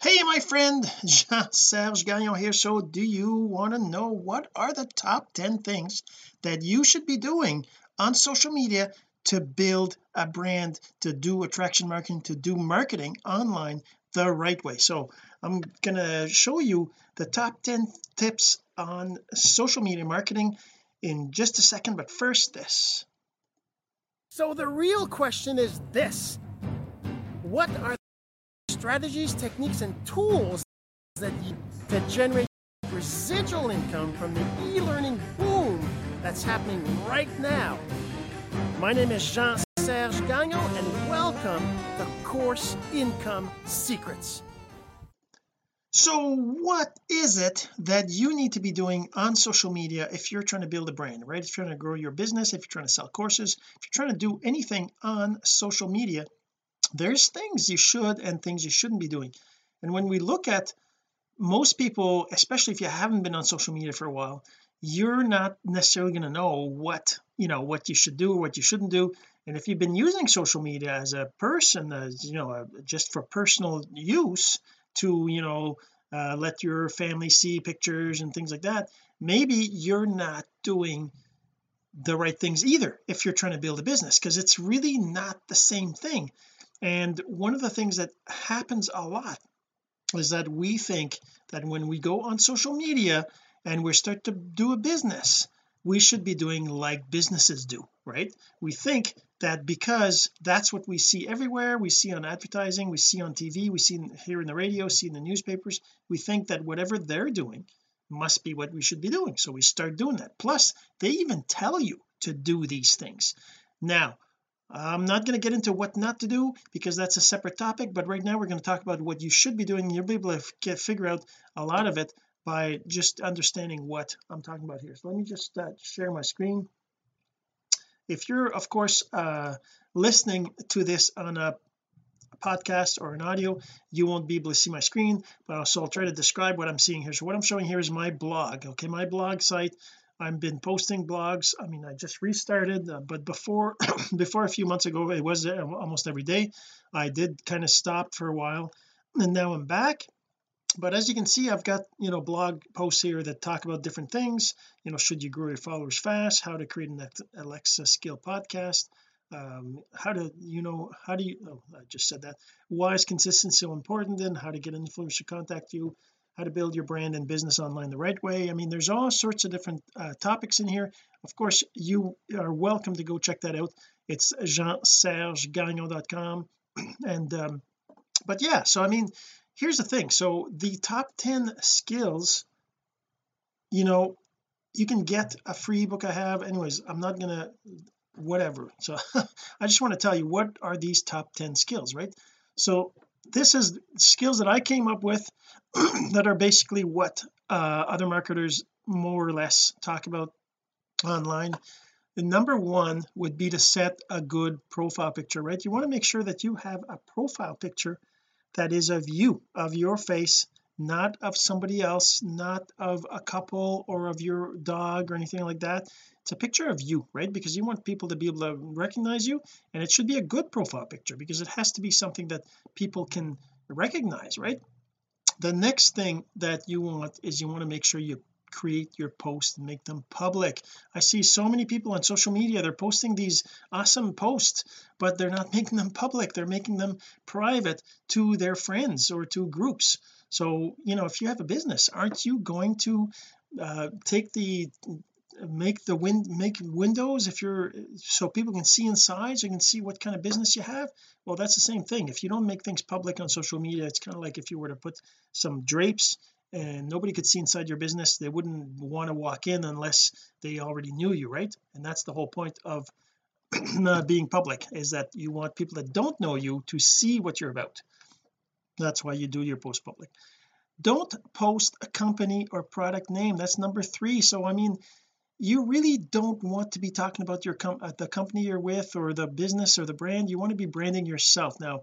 hey my friend Jean-Serge Gagnon here. So do you want to know what are the top 10 things that you should be doing on social media to build a brand to do attraction marketing to do marketing online the right way? So I'm gonna show you the top 10 tips on social media marketing in just a second. But first this. So the real question is this. What are strategies, techniques, and tools that, that generate residual income from the e-learning boom that's happening right now. My name is Jean-Serge Gagnon, and welcome to Course Income Secrets. So what is it that you need to be doing on social media if you're trying to build a brand right if you're trying to grow your business if you're trying to sell courses if you're trying to do anything on social media there's things you should and things you shouldn't be doing. And when we look at most people especially if you haven't been on social media for a while you're not necessarily going to know what you know what you should do what you shouldn't do. And if you've been using social media as a person as you know uh, just for personal use to you know uh, let your family see pictures and things like that maybe you're not doing the right things either if you're trying to build a business because it's really not the same thing and one of the things that happens a lot is that we think that when we go on social media and we start to do a business we should be doing like businesses do right? We think that because that's what we see everywhere we see on advertising we see on TV we see here in the radio see in the newspapers we think that whatever they're doing must be what we should be doing. So we start doing that. Plus they even tell you to do these things. Now I'm not going to get into what not to do because that's a separate topic but right now we're going to talk about what you should be doing you'll be able to figure out a lot of it by just understanding what I'm talking about here. So let me just uh, share my screen. If you're of course uh, listening to this on a podcast or an audio you won't be able to see my screen but also I'll try to describe what I'm seeing here. So what I'm showing here is my blog okay? My blog site I've been posting blogs. I mean I just restarted uh, but before before a few months ago it was uh, almost every day I did kind of stop for a while and now I'm back. But as you can see I've got you know blog posts here that talk about different things you know should you grow your followers fast how to create an Alexa skill podcast um, how to you know how do you oh I just said that. Why is consistency so important and how to get an influencer to contact you how to build your brand and business online the right way. I mean there's all sorts of different uh, topics in here. Of course you are welcome to go check that out. It's jeansergegagnon.com and um but yeah so I mean here's the thing. So the top 10 skills you know you can get a free book I have. Anyways I'm not gonna whatever. So I just want to tell you what are these top 10 skills right? So this is skills that I came up with that are basically what uh, other marketers more or less talk about online. The number one would be to set a good profile picture right? You want to make sure that you have a profile picture that is of you of your face not of somebody else not of a couple or of your dog or anything like that. It's a picture of you right? Because you want people to be able to recognize you and it should be a good profile picture because it has to be something that people can recognize right? The next thing that you want is you want to make sure you create your posts and make them public. I see so many people on social media they're posting these awesome posts but they're not making them public. They're making them private to their friends or to groups so you know if you have a business aren't you going to uh, take the make the win make windows if you're so people can see inside so you can see what kind of business you have? Well that's the same thing. If you don't make things public on social media it's kind of like if you were to put some drapes and nobody could see inside your business they wouldn't want to walk in unless they already knew you right? And that's the whole point of being public is that you want people that don't know you to see what you're about that's why you do your post public. Don't post a company or product name. That's number three. So I mean you really don't want to be talking about your com the company you're with or the business or the brand. You want to be branding yourself. Now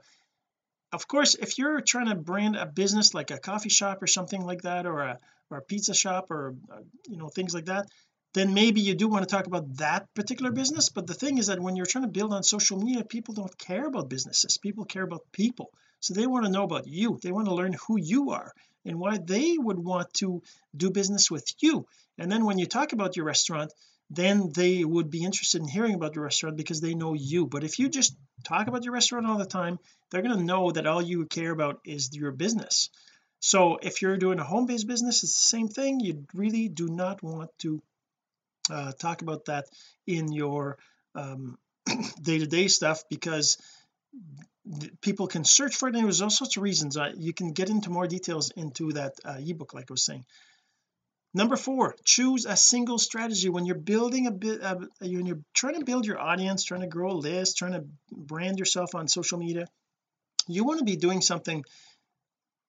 of course if you're trying to brand a business like a coffee shop or something like that or a or a pizza shop or uh, you know things like that then maybe you do want to talk about that particular business. But the thing is that when you're trying to build on social media people don't care about businesses. People care about people so they want to know about you. They want to learn who you are and why they would want to do business with you. And then when you talk about your restaurant then they would be interested in hearing about your restaurant because they know you. But if you just talk about your restaurant all the time they're going to know that all you care about is your business. So if you're doing a home-based business it's the same thing. You really do not want to uh, talk about that in your um, day-to-day -day stuff because people can search for it and there's all sorts of reasons. You can get into more details into that uh, ebook like I was saying. Number four choose a single strategy. When you're building a bit uh, when you're trying to build your audience trying to grow a list trying to brand yourself on social media you want to be doing something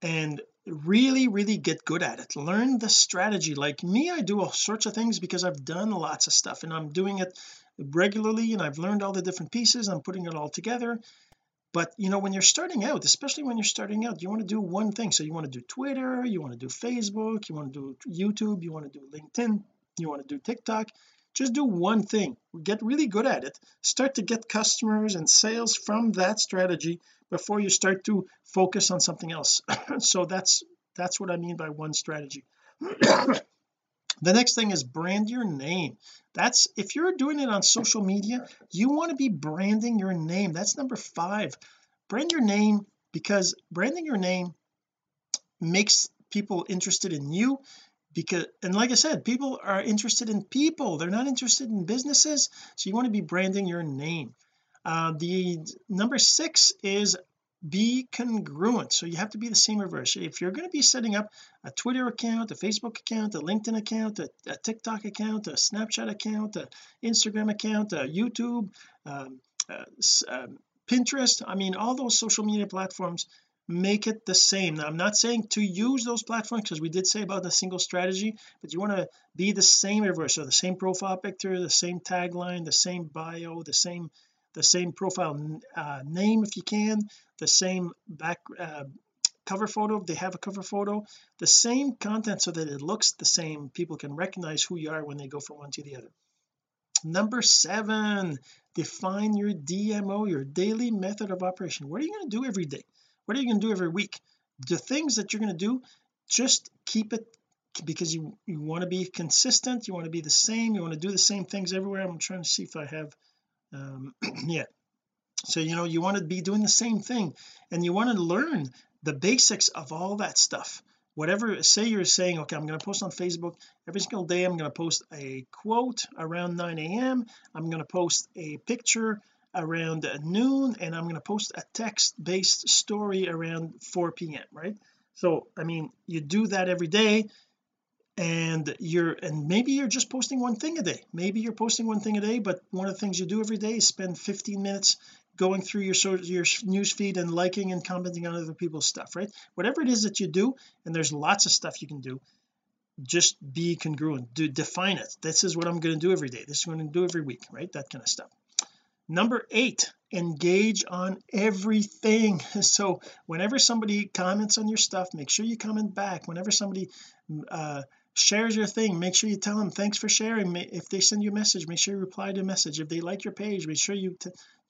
and really really get good at it. Learn the strategy. Like me I do all sorts of things because I've done lots of stuff and I'm doing it regularly and I've learned all the different pieces. I'm putting it all together but you know when you're starting out especially when you're starting out you want to do one thing. So you want to do Twitter you want to do Facebook you want to do YouTube you want to do LinkedIn you want to do TikTok. Just do one thing. Get really good at it. Start to get customers and sales from that strategy before you start to focus on something else. So that's that's what I mean by one strategy the next thing is brand your name. That's if you're doing it on social media you want to be branding your name. That's number five. Brand your name because branding your name makes people interested in you because and like I said people are interested in people. They're not interested in businesses. So you want to be branding your name. Uh, the number six is be congruent. So you have to be the same reverse. If you're going to be setting up a Twitter account a Facebook account a LinkedIn account a, a TikTok account a Snapchat account a Instagram account a YouTube um, uh, uh, Pinterest I mean all those social media platforms make it the same. Now I'm not saying to use those platforms because we did say about the single strategy but you want to be the same everywhere so the same profile picture the same tagline the same bio the same the same profile uh, name if you can the same back uh, cover photo if they have a cover photo the same content so that it looks the same people can recognize who you are when they go from one to the other. Number seven define your DMO your daily method of operation. What are you going to do every day? What are you going to do every week? The things that you're going to do just keep it because you you want to be consistent you want to be the same you want to do the same things everywhere. I'm trying to see if I have um yeah. So you know you want to be doing the same thing and you want to learn the basics of all that stuff. Whatever say you're saying okay I'm going to post on Facebook. Every single day I'm going to post a quote around 9 a.m I'm going to post a picture around noon and I'm going to post a text based story around 4 p.m right? So I mean you do that every day and you're and maybe you're just posting one thing a day. Maybe you're posting one thing a day but one of the things you do every day is spend 15 minutes going through your your news feed and liking and commenting on other people's stuff right? Whatever it is that you do and there's lots of stuff you can do just be congruent. Do define it. This is what I'm going to do every day. This is what I'm going to do every week right? That kind of stuff. Number eight engage on everything. So whenever somebody comments on your stuff make sure you comment back. Whenever somebody uh shares your thing. Make sure you tell them thanks for sharing. If they send you a message make sure you reply to a message. If they like your page make sure you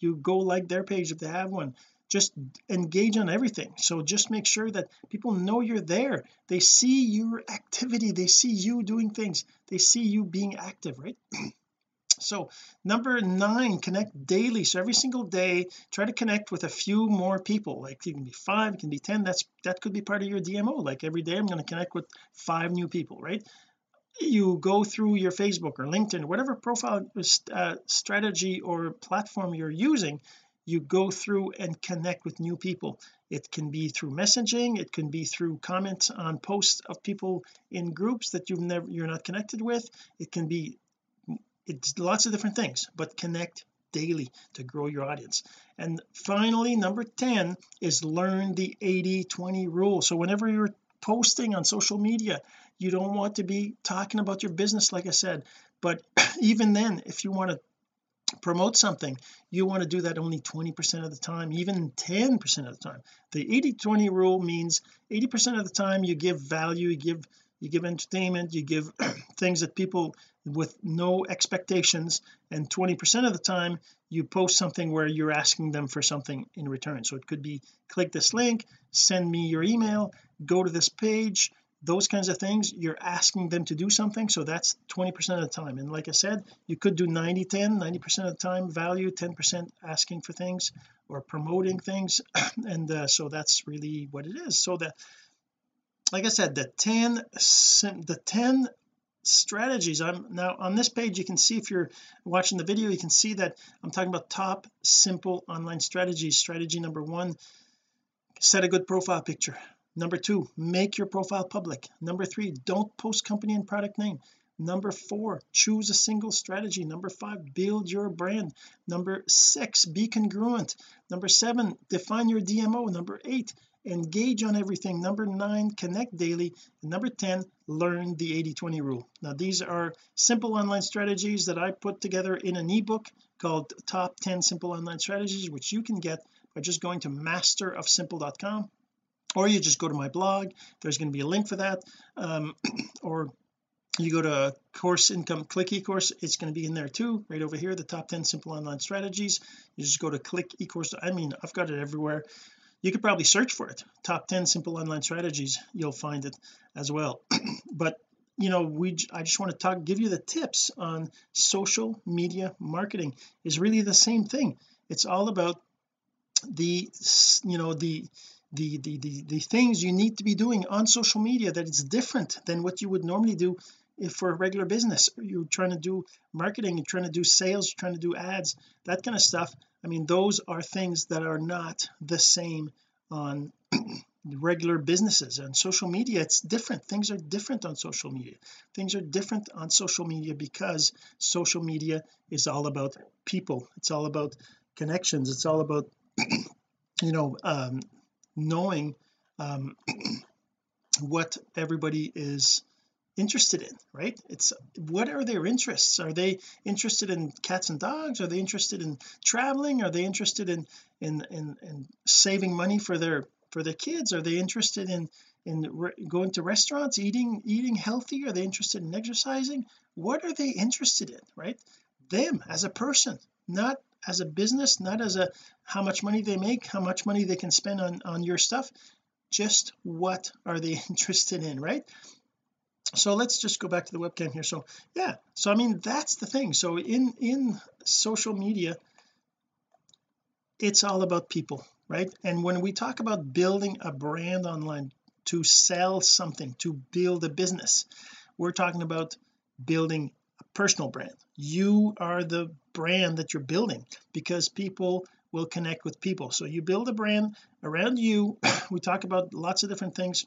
you go like their page if they have one. Just engage on everything. So just make sure that people know you're there. They see your activity. They see you doing things. They see you being active right so number nine connect daily. So every single day try to connect with a few more people. Like it can be five it can be ten. That's that could be part of your DMO like every day I'm going to connect with five new people right? You go through your Facebook or LinkedIn whatever profile uh, strategy or platform you're using you go through and connect with new people. It can be through messaging it can be through comments on posts of people in groups that you've never you're not connected with. It can be it's lots of different things but connect daily to grow your audience. And finally number 10 is learn the 80 20 rule. So whenever you're posting on social media you don't want to be talking about your business like I said. But even then if you want to promote something you want to do that only 20 percent of the time even 10 percent of the time. The 80 20 rule means 80 percent of the time you give value you give you give entertainment you give things that people with no expectations and 20% of the time you post something where you're asking them for something in return. So it could be click this link send me your email go to this page those kinds of things. You're asking them to do something so that's 20% of the time. And like I said you could do 90 10 90% of the time value 10% asking for things or promoting things. And uh, so that's really what it is. So that like I said the 10 the 10 strategies I'm now on this page you can see if you're watching the video you can see that I'm talking about top simple online strategies. Strategy number one set a good profile picture. Number two make your profile public. Number three don't post company and product name. Number four choose a single strategy. Number five build your brand. Number six be congruent. Number seven define your DMO number eight engage on everything. Number nine connect daily. And number 10 learn the 80 20 rule. Now these are simple online strategies that I put together in an ebook called top 10 simple online strategies which you can get by just going to masterofsimple.com or you just go to my blog. There's going to be a link for that. Um, or you go to course income click ecourse it's going to be in there too right over here the top 10 simple online strategies. You just go to click ecourse I mean I've got it everywhere you could probably search for it. Top 10 simple online strategies you'll find it as well. But you know we I just want to talk give you the tips on social media marketing. Is really the same thing. It's all about the you know the the, the the the things you need to be doing on social media that it's different than what you would normally do if for a regular business you're trying to do marketing you're trying to do sales you're trying to do ads that kind of stuff. I mean those are things that are not the same on regular businesses. And social media it's different. Things are different on social media. Things are different on social media because social media is all about people. It's all about connections. It's all about you know um knowing um what everybody is interested in right? It's what are their interests? Are they interested in cats and dogs? Are they interested in traveling? Are they interested in in in, in saving money for their for their kids? Are they interested in in going to restaurants eating eating healthy? Are they interested in exercising? What are they interested in right? Them as a person not as a business not as a how much money they make how much money they can spend on on your stuff. Just what are they interested in right so let's just go back to the webcam here. So yeah so I mean that's the thing. So in in social media it's all about people right? And when we talk about building a brand online to sell something to build a business we're talking about building a personal brand. You are the brand that you're building because people will connect with people. So you build a brand around you. We talk about lots of different things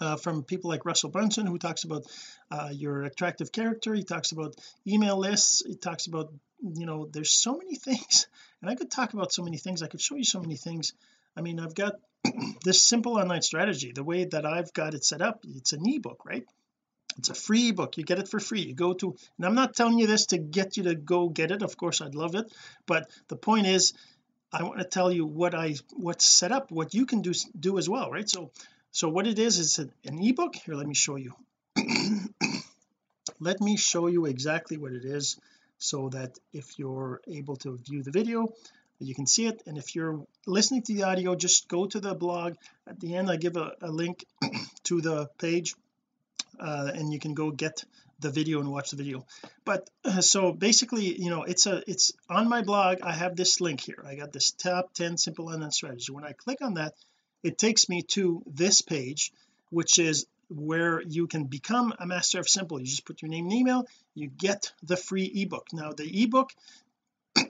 uh, from people like Russell Brunson who talks about uh, your attractive character. He talks about email lists. He talks about you know there's so many things and I could talk about so many things. I could show you so many things. I mean I've got this simple online strategy. The way that I've got it set up it's an ebook right? It's a free ebook. You get it for free. You go to and I'm not telling you this to get you to go get it. Of course I'd love it. But the point is I want to tell you what I what's set up what you can do do as well right? So so what it is is an, ebook. Here let me show you. Let me show you exactly what it is so that if you're able to view the video you can see it. And if you're listening to the audio just go to the blog. At the end I give a, a link to the page uh, and you can go get the video and watch the video. But uh, so basically you know it's a it's on my blog. I have this link here. I got this top 10 simple online strategies. When I click on that it takes me to this page which is where you can become a master of simple. You just put your name and email you get the free ebook. Now the ebook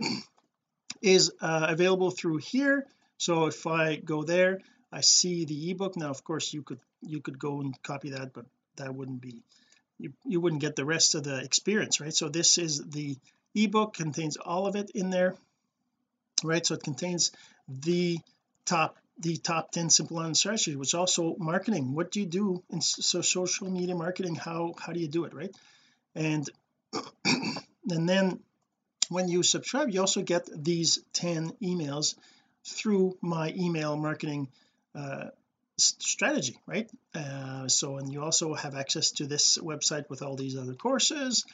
is uh, available through here. So if I go there I see the ebook. Now of course you could you could go and copy that but that wouldn't be you, you wouldn't get the rest of the experience right? So this is the ebook contains all of it in there right? So it contains the top the top 10 simple online strategies which also marketing. What do you do in so social media marketing how how do you do it right? And and then when you subscribe you also get these 10 emails through my email marketing uh, strategy right? Uh, so and you also have access to this website with all these other courses.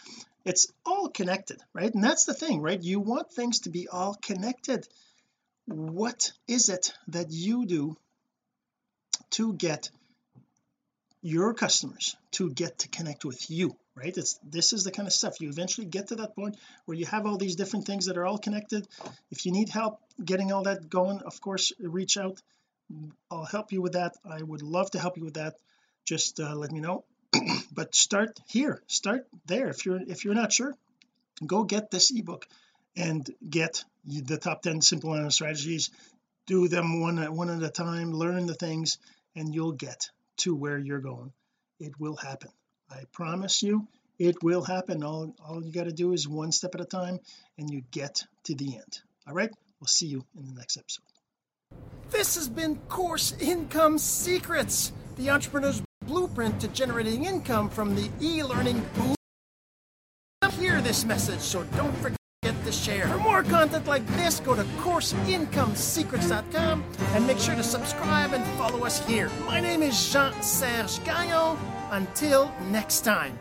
It's all connected right? And that's the thing right? You want things to be all connected what is it that you do to get your customers to get to connect with you right? It's this is the kind of stuff. You eventually get to that point where you have all these different things that are all connected. If you need help getting all that going of course reach out. I'll help you with that. I would love to help you with that. Just uh, let me know. But start here. Start there. If you're if you're not sure go get this ebook and get the top 10 simple strategies. Do them one at one at a time learn the things and you'll get to where you're going. It will happen. I promise you it will happen. All, all you got to do is one step at a time and you get to the end. All right? We'll see you in the next episode. This has been course income secrets the entrepreneur's blueprint to generating income from the e-learning boom. Hear this message so don't forget to share. For more content like this go to courseincomesecrets.com and make sure to subscribe and follow us here. My name is Jean-Serge Gagnon. Until next time